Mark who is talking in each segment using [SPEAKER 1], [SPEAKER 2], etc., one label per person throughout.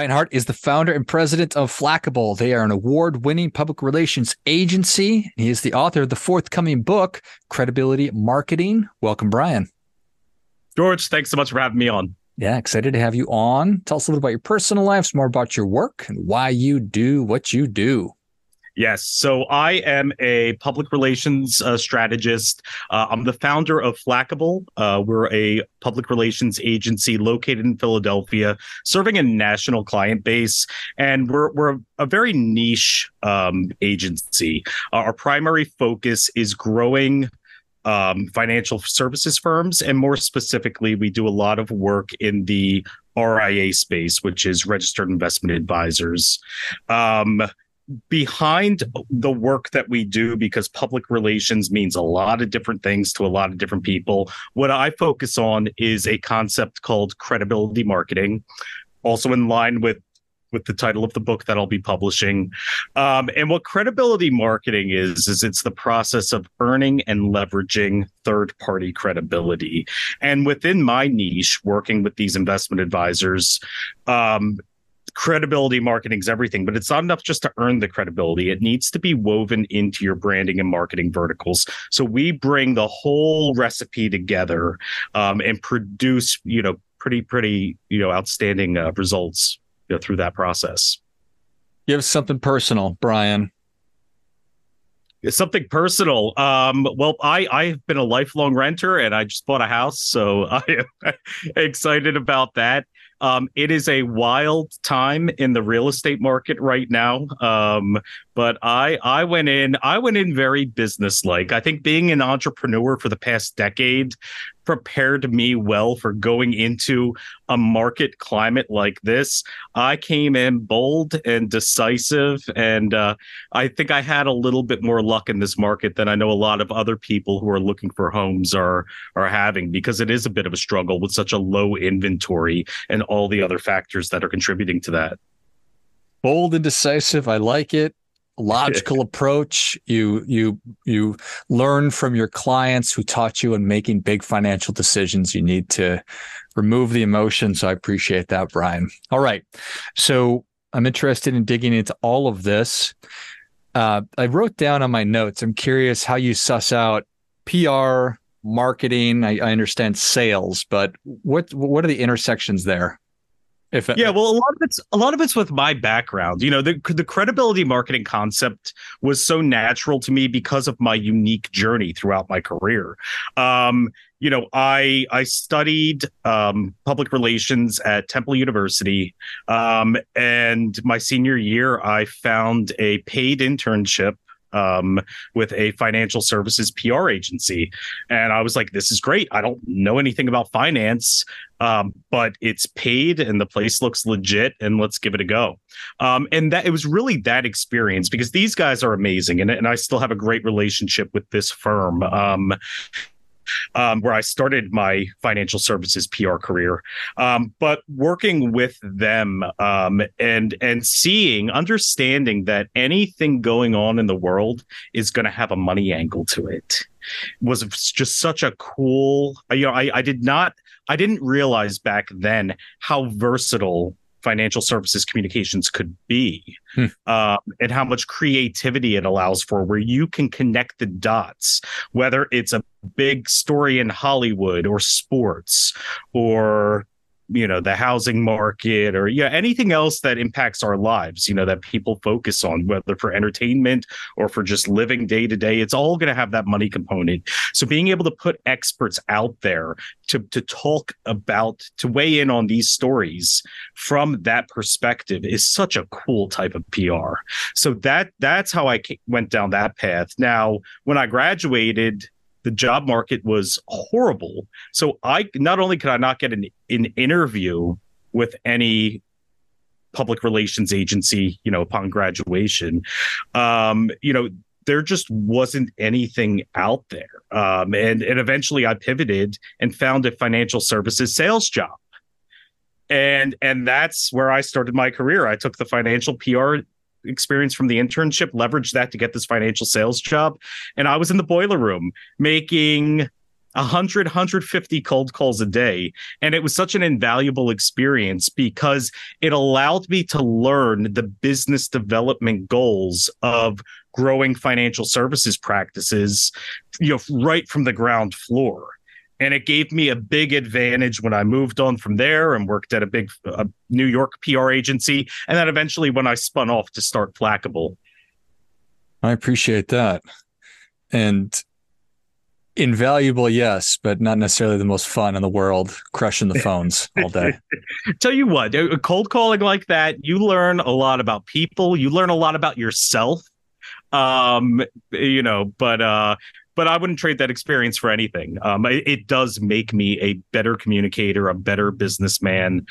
[SPEAKER 1] Brian Hart is the founder and president of Flackable. They are an award winning public relations agency. He is the author of the forthcoming book, Credibility Marketing. Welcome, Brian.
[SPEAKER 2] George, thanks so much for having me on.
[SPEAKER 1] Yeah, excited to have you on. Tell us a little about your personal life, some more about your work, and why you do what you do.
[SPEAKER 2] Yes. So I am a public relations uh, strategist. Uh, I'm the founder of Flackable. Uh, we're a public relations agency located in Philadelphia, serving a national client base. And we're, we're a very niche um, agency. our primary focus is growing um, financial services firms. And more specifically, we do a lot of work in the RIA space, which is registered investment advisors. Um, behind the work that we do because public relations means a lot of different things to a lot of different people what i focus on is a concept called credibility marketing also in line with with the title of the book that I'll be publishing. Um, and what credibility marketing is, is it's the process of earning and leveraging third party credibility. And within my niche, working with these investment advisors, um, credibility marketing is everything, but it's not enough just to earn the credibility. It needs to be woven into your branding and marketing verticals. So we bring the whole recipe together um, and produce, you know, pretty, pretty, you know, outstanding uh, results you know, through that process.
[SPEAKER 1] Give something personal, Brian.
[SPEAKER 2] Something personal. Um, well, I I've been a lifelong renter and I just bought a house, so I am excited about that. Um, it is a wild time in the real estate market right now. Um, but I I went in I went in very businesslike. I think being an entrepreneur for the past decade prepared me well for going into a market climate like this. I came in bold and decisive, and uh, I think I had a little bit more luck in this market than I know a lot of other people who are looking for homes are are having because it is a bit of a struggle with such a low inventory and all the other factors that are contributing to that.
[SPEAKER 1] Bold and decisive. I like it logical approach. You you you learn from your clients who taught you in making big financial decisions. You need to remove the emotion so i appreciate that brian. All right. So i'm interested in digging into all of this. Uh, i wrote down on my notes i'm curious how you suss out pr marketing. I, I understand sales but what what are the intersections there
[SPEAKER 2] if yeah, well, a lot of it's a lot of it's with my background. You know, the the credibility marketing concept was so natural to me because of my unique journey throughout my career. Um, you know, I I studied um, public relations at Temple University, um, and my senior year, I found a paid internship um, with a financial services PR agency. And I was like, this is great. I don't know anything about finance, um, but it's paid and the place looks legit and let's give it a go. Um, and that it was really that experience because these guys are amazing. And, and I still have a great relationship with this firm. Um, um, where I started my financial services PR career. Um, but working with them um, and and seeing, understanding that anything going on in the world is going to have a money angle to it was just such a cool. You know, I, I did not. I didn't realize back then how versatile financial services communications could be hmm. uh, and how much creativity it allows for where you can connect the dots whether it's a big story in hollywood or sports or you know the housing market or yeah anything else that impacts our lives you know that people focus on whether for entertainment or for just living day to day it's all going to have that money component. So being able to put experts out there to to talk about to weigh in on these stories from that perspective is such a cool type of PR so that that's how I went down that path. Now when I graduated the job market was horrible. So I not only could I not get an, an interview with any public relations agency, you know, upon graduation, um, you know, there just wasn't anything out there. Um, and and eventually I pivoted and found a financial services sales job. And and that's where I started my career. I took the financial PR experience from the internship, leveraged that to get this financial sales job. And I was in the boiler room making 100 150 cold calls a day and it was such an invaluable experience because it allowed me to learn the business development goals of growing financial services practices you know right from the ground floor and it gave me a big advantage when I moved on from there and worked at a big uh, New York PR agency, and then eventually when I spun off to start Flackable.
[SPEAKER 1] I appreciate that, and invaluable, yes, but not necessarily the most fun in the world. Crushing the phones all day.
[SPEAKER 2] Tell you what, cold calling like that, you learn a lot about people. You learn a lot about yourself um you know but uh but I wouldn't trade that experience for anything. Um, it, it, does make me a better communicator, a better businessman,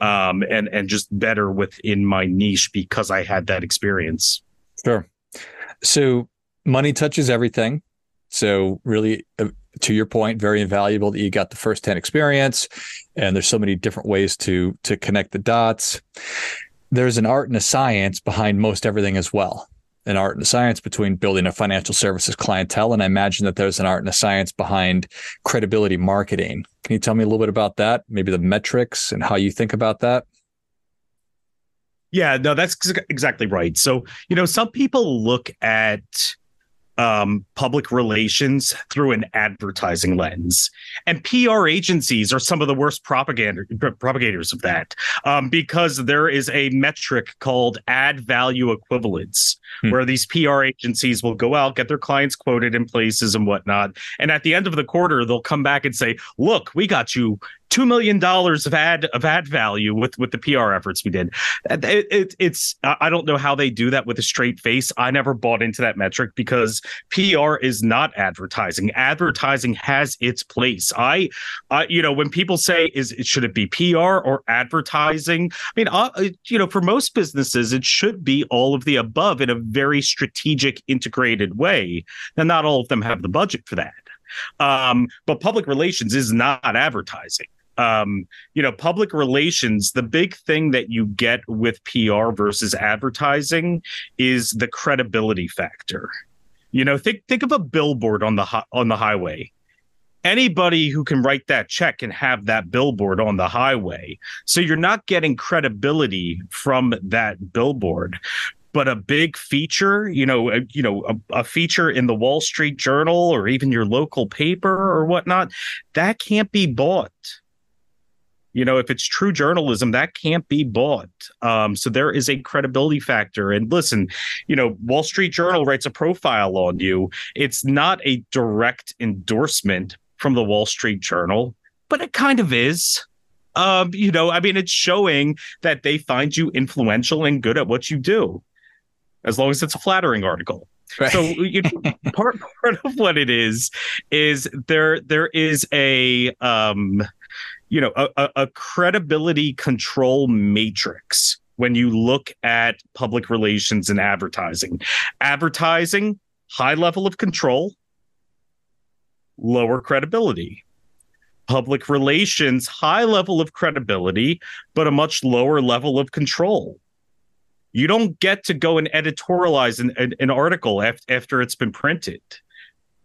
[SPEAKER 2] um, and and just better within my niche because I had that experience.
[SPEAKER 1] Sure. So money touches everything. So really, uh, to your point, very invaluable that you got the first hand experience, and there's so many different ways to to connect the dots. There's an art and a science behind most everything as well an art and a science between building a financial services clientele. And I imagine that there's an art and a science behind credibility marketing. Can you tell me a little bit about that? Maybe the metrics and how you think about that?
[SPEAKER 2] Yeah, no, that's exactly right. So, you know, some people look at um, public relations through an advertising lens. And PR agencies are some of the worst propaganda propagators of that um, because there is a metric called ad value equivalence, hmm. where these PR agencies will go out, get their clients quoted in places and whatnot. And at the end of the quarter, they'll come back and say, look, we got you two million dollars of ad of ad value with with the PR efforts we did. It, it, it's I don't know how they do that with a straight face. I never bought into that metric because PR is not advertising. Advertising has its place. I, I you know, when people say is should it be PR or advertising? I mean, uh, you know, for most businesses, it should be all of the above in a very strategic, integrated way. Now, not all of them have the budget for that. Um, but public relations is not advertising um, you know, public relations, the big thing that you get with PR versus advertising is the credibility factor. You know, think think of a billboard on the on the highway. Anybody who can write that check can have that billboard on the highway. So you're not getting credibility from that billboard but a big feature, you know, a, you know, a, a, feature in the Wall Street Journal or even your local paper or whatnot, that can't be bought you know if it's true journalism that can't be bought. Um, so there is a credibility factor. And listen you know wall street journal writes a profile on you. It's not a direct endorsement from the wall street journal but it kind of is. Um, you know i mean it's showing that they find you influential and good at what you do as long as it's a flattering article. Right. So you know, part part of what it is is there there is a um you know a, a credibility control matrix when you look at public relations and advertising. Advertising high level of control lower credibility. Public relations high level of credibility but a much lower level of control. You don't get to go and editorialize an, an, an article after, after it's been printed.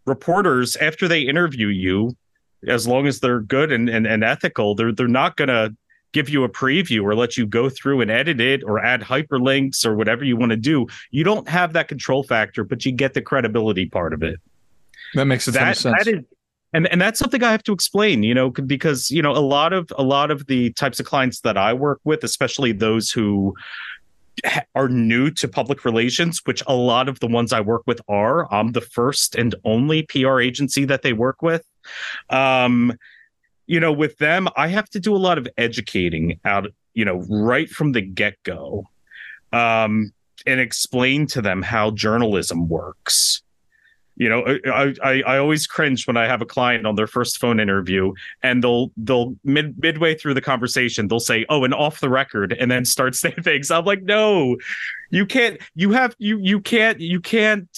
[SPEAKER 2] Reporters after they interview you as long as they're good and, and, and ethical, they're they're not gonna give you a preview or let you go through and edit it or add hyperlinks or whatever you want to do. You don't have that control factor, but you get the credibility part of it.
[SPEAKER 1] That makes a that, sense. That is,
[SPEAKER 2] and and that's something I have to explain, you know, because you know a lot of a lot of the types of clients that I work with, especially those who are new to public relations, which a lot of the ones I work with are. I'm the first and only PR agency that they work with. Um, you know, with them, I have to do a lot of educating out, you know, right from the get go, um, and explain to them how journalism works. You know, I, I I always cringe when I have a client on their first phone interview, and they'll they'll mid midway through the conversation they'll say, "Oh, and off the record," and then start saying things. I'm like, no, you can't. You have you you can't you can't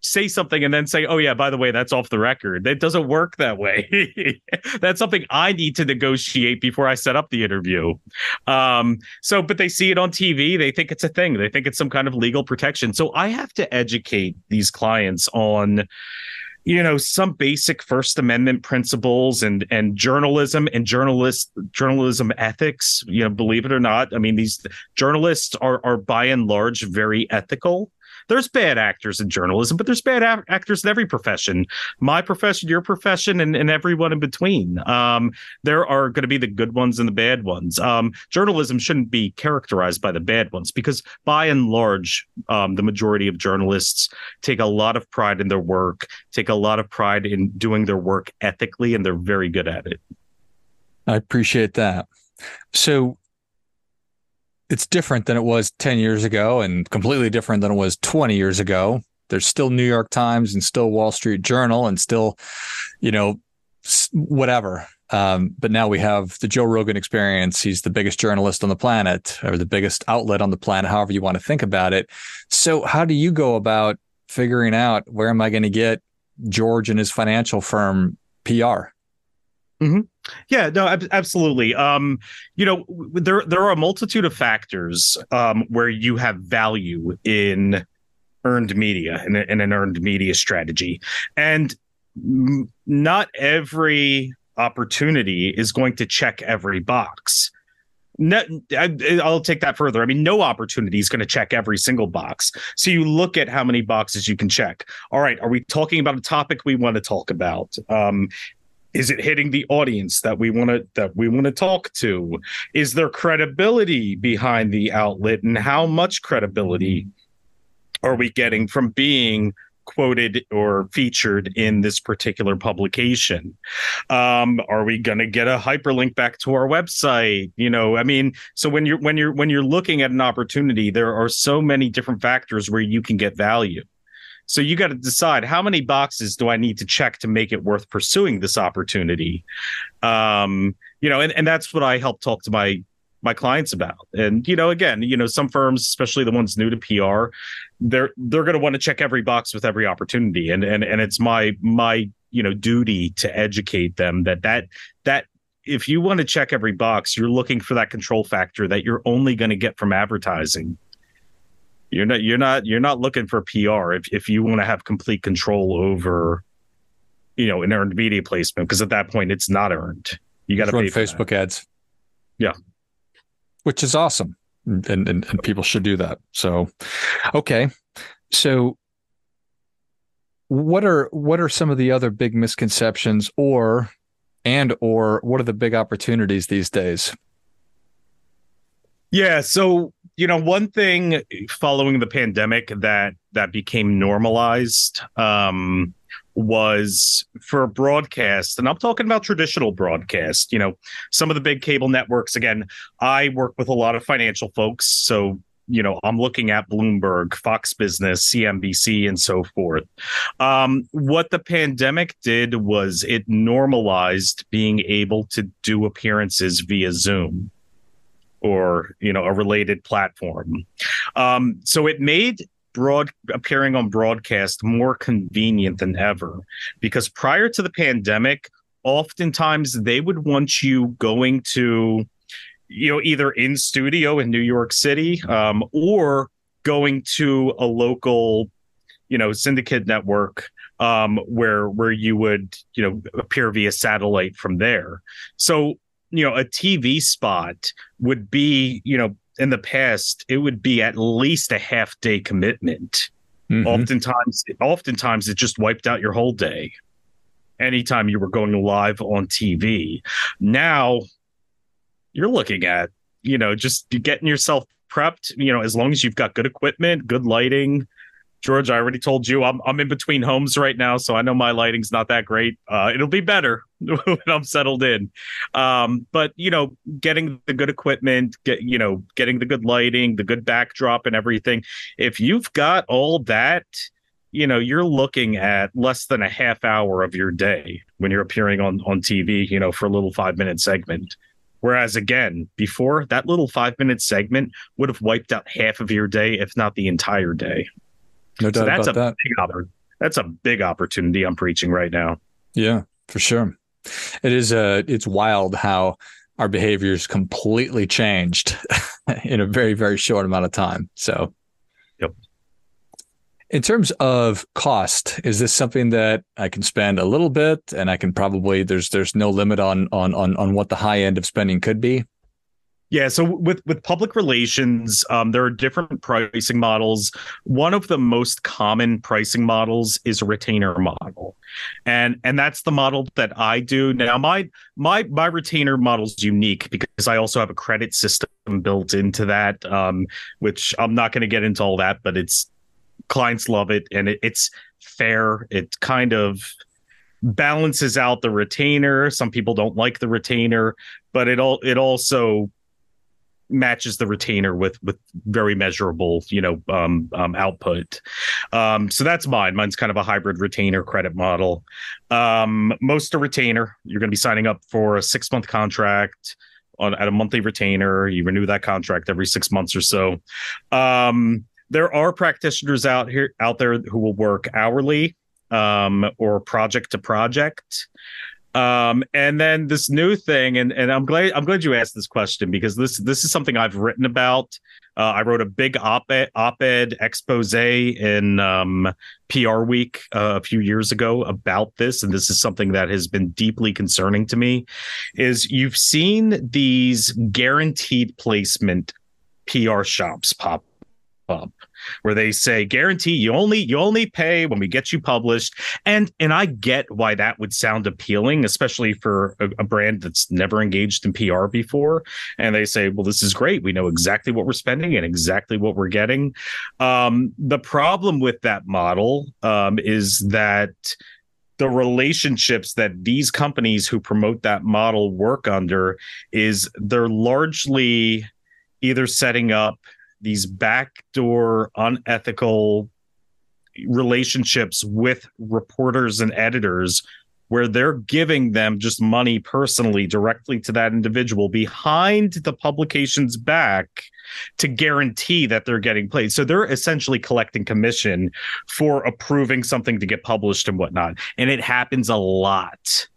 [SPEAKER 2] say something and then say, "Oh yeah, by the way, that's off the record." That doesn't work that way. that's something I need to negotiate before I set up the interview. Um, so, but they see it on TV, they think it's a thing. They think it's some kind of legal protection. So I have to educate these clients on you know some basic first amendment principles and and journalism and journalist journalism ethics you know believe it or not i mean these journalists are are by and large very ethical there's bad actors in journalism, but there's bad a- actors in every profession. My profession, your profession, and, and everyone in between. Um, there are going to be the good ones and the bad ones. Um, journalism shouldn't be characterized by the bad ones because, by and large, um, the majority of journalists take a lot of pride in their work, take a lot of pride in doing their work ethically, and they're very good at it.
[SPEAKER 1] I appreciate that. So it's different than it was 10 years ago and completely different than it was 20 years ago. There's still New York Times and still Wall Street Journal and still, you know, whatever. Um, but now we have the Joe Rogan experience. He's the biggest journalist on the planet or the biggest outlet on the planet, however you want to think about it. So, how do you go about figuring out where am I going to get George and his financial firm PR?
[SPEAKER 2] Mm-hmm. Yeah, no, ab- absolutely. Um, you know, there there are a multitude of factors um, where you have value in earned media in, in an earned media strategy, and m- not every opportunity is going to check every box. No, I, will take that further. I mean, no opportunity is going to check every single box. So you look at how many boxes you can check. All right, are we talking about a topic we want to talk about? Um, is it hitting the audience that we want to that we want to talk to? Is there credibility behind the outlet and how much credibility are we getting from being quoted or featured in this particular publication? Um, are we going to get a hyperlink back to our website? You know i mean so when you're when you're when you're looking at an opportunity there are so many different factors where you can get value so you got to decide how many boxes do I need to check to make it worth pursuing this opportunity. Um, you know, and, and that's what I help talk to my my clients about. And you know, again, you know, some firms, especially the ones new to PR, they're they're going to want to check every box with every opportunity, and and and it's my my you know duty to educate them that that that if you want to check every box, you're looking for that control factor that you're only going to get from advertising you're not you're not you're not looking for PR if if you want to have complete control over you know an earned media placement because at that point it's not earned. You got to
[SPEAKER 1] run Facebook that. ads.
[SPEAKER 2] Yeah,
[SPEAKER 1] which is awesome, and, and and people should do that. So, okay, so what are what are some of the other big misconceptions or and or what are the big opportunities these days?
[SPEAKER 2] Yeah, so you know, one thing following the pandemic that that became normalized um, was for broadcast, and I'm talking about traditional broadcast. You know, some of the big cable networks. Again, I work with a lot of financial folks, so you know i'm looking at bloomberg fox business cnbc and so forth um, what the pandemic did was it normalized being able to do appearances via zoom or you know a related platform. Um, so it made broad appearing on broadcast more convenient than ever because prior to the pandemic oftentimes they would want you going to you know either in studio in new york city um, or going to a local you know syndicate network um, where where you would you know appear via satellite from there so you know a tv spot would be you know in the past it would be at least a half day commitment mm-hmm. oftentimes oftentimes it just wiped out your whole day anytime you were going live on tv now you're looking at you know just getting yourself prepped you know as long as you've got good equipment good lighting George, I already told you I'm I'm in between homes right now, so I know my lighting's not that great. Uh, it'll be better when I'm settled in. Um, but you know, getting the good equipment, get you know, getting the good lighting, the good backdrop, and everything. If you've got all that, you know, you're looking at less than a half hour of your day when you're appearing on on TV. You know, for a little five minute segment. Whereas again, before that little five minute segment would have wiped out half of your day, if not the entire day.
[SPEAKER 1] No doubt so
[SPEAKER 2] that's
[SPEAKER 1] about
[SPEAKER 2] a
[SPEAKER 1] that.
[SPEAKER 2] Big, that's a big opportunity I'm preaching right now.
[SPEAKER 1] Yeah, for sure. It is uh it's wild how our behaviors completely changed in a very very short amount of time. So
[SPEAKER 2] Yep.
[SPEAKER 1] In terms of cost, is this something that I can spend a little bit and I can probably there's there's no limit on on on on what the high end of spending could be?
[SPEAKER 2] Yeah, so with with public relations, um, there are different pricing models. One of the most common pricing models is a retainer model, and and that's the model that I do now. My my my retainer model is unique because I also have a credit system built into that, um, which I'm not going to get into all that, but it's clients love it and it, it's fair. It kind of balances out the retainer. Some people don't like the retainer, but it all it also matches the retainer with with very measurable you know um, um, output. Um, so that's mine. Mine's kind of a hybrid retainer credit model. Um, most a retainer you're going to be signing up for a six month contract on at a monthly retainer. You renew that contract every six months or so. Um, there are practitioners out here out there who will work hourly um, or project to project um, and then this new thing, and and I'm glad I'm glad you asked this question because this this is something I've written about. Uh, I wrote a big op-ed, op-ed expose in um, PR Week uh, a few years ago about this, and this is something that has been deeply concerning to me. Is you've seen these guaranteed placement PR shops pop up where they say guarantee you only you only pay when we get you published. And and i get why that would sound appealing especially for a, a, brand that's never engaged in pr before. And they say well this is great. We know exactly what we're spending and exactly what we're getting. Um, the problem with that model um, is that the relationships that these companies who promote that model work under is they're largely either setting up these backdoor unethical relationships with reporters and editors where they're giving them just money personally directly to that individual behind the publication's back to guarantee that they're getting played. So they're essentially collecting commission for approving something to get published and whatnot. And it happens a lot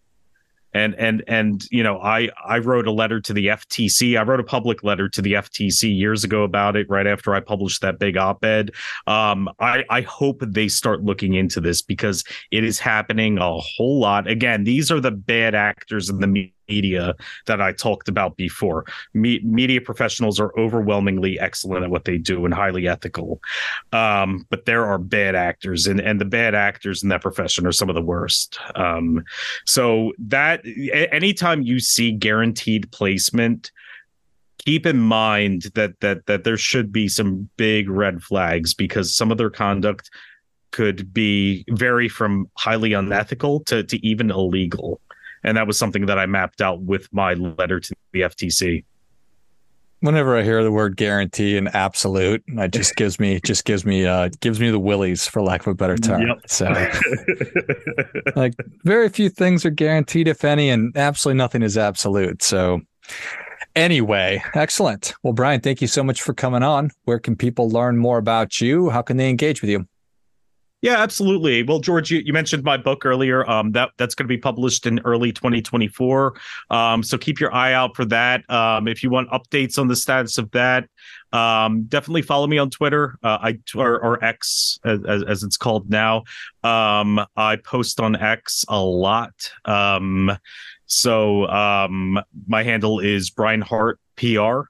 [SPEAKER 2] and and and you know i i wrote a letter to the ftc i wrote a public letter to the ftc years ago about it right after i published that big op-ed. Um, i i hope they start looking into this because it is happening a whole lot. Again these are the bad actors in the media that I talked about before. Me- media professionals are overwhelmingly excellent at what they do and highly ethical. Um, but there are bad actors, and, and the bad actors in that profession are some of the worst. Um, so that anytime you see guaranteed placement, keep in mind that that that there should be some big red flags because some of their conduct could be vary from highly unethical to, to even illegal and that was something that I mapped out with my letter to the FTC.
[SPEAKER 1] Whenever I hear the word guarantee and absolute, it just gives me just gives me uh gives me the willies for lack of a better term. Yep. So like very few things are guaranteed, if any, and absolutely nothing is absolute. So Anyway, excellent. Well, Brian, thank you so much for coming on. Where can people learn more about you? How can they engage with you?
[SPEAKER 2] Yeah, absolutely. Well, George, you, you mentioned my book earlier. Um, that that's going to be published in early 2024. Um, so keep your eye out for that. Um, if you want updates on the status of that, um, definitely follow me on Twitter. Uh, I or, or X as, as, it's called now. Um, I post on X a lot. Um, so um, my handle is Brian Hart PR.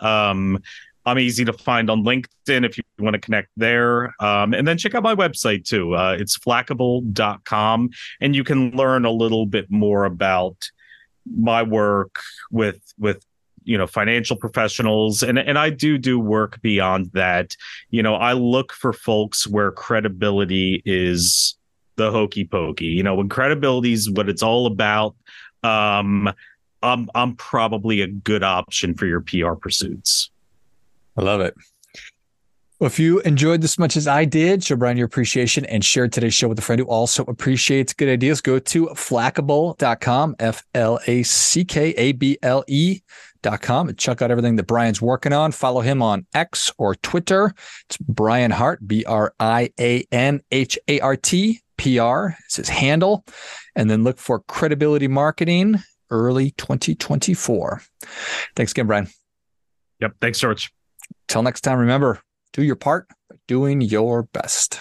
[SPEAKER 2] Um, I'm easy to find on LinkedIn if you want to connect there. Um, and then check out my website too. Uh, it's flackable.com. And you can learn a little bit more about my work with, with, you know, financial professionals. And, and I do do work beyond that. You know, I look for folks where credibility is the hokey pokey. You know, when credibility is what it's all about, um, I'm, I'm probably a good option for your PR pursuits.
[SPEAKER 1] I love it. Well, if you enjoyed this much as I did, show Brian your appreciation and share today's show with a friend who also appreciates good ideas. Go to flackable.com, F L A C K A B L E.com, and check out everything that Brian's working on. Follow him on X or Twitter. It's Brian Hart, B R I A N H A R T, P R. It's his handle. And then look for credibility marketing early 2024. Thanks again, Brian.
[SPEAKER 2] Yep. Thanks, George.
[SPEAKER 1] Till next time, remember do your part by doing your best.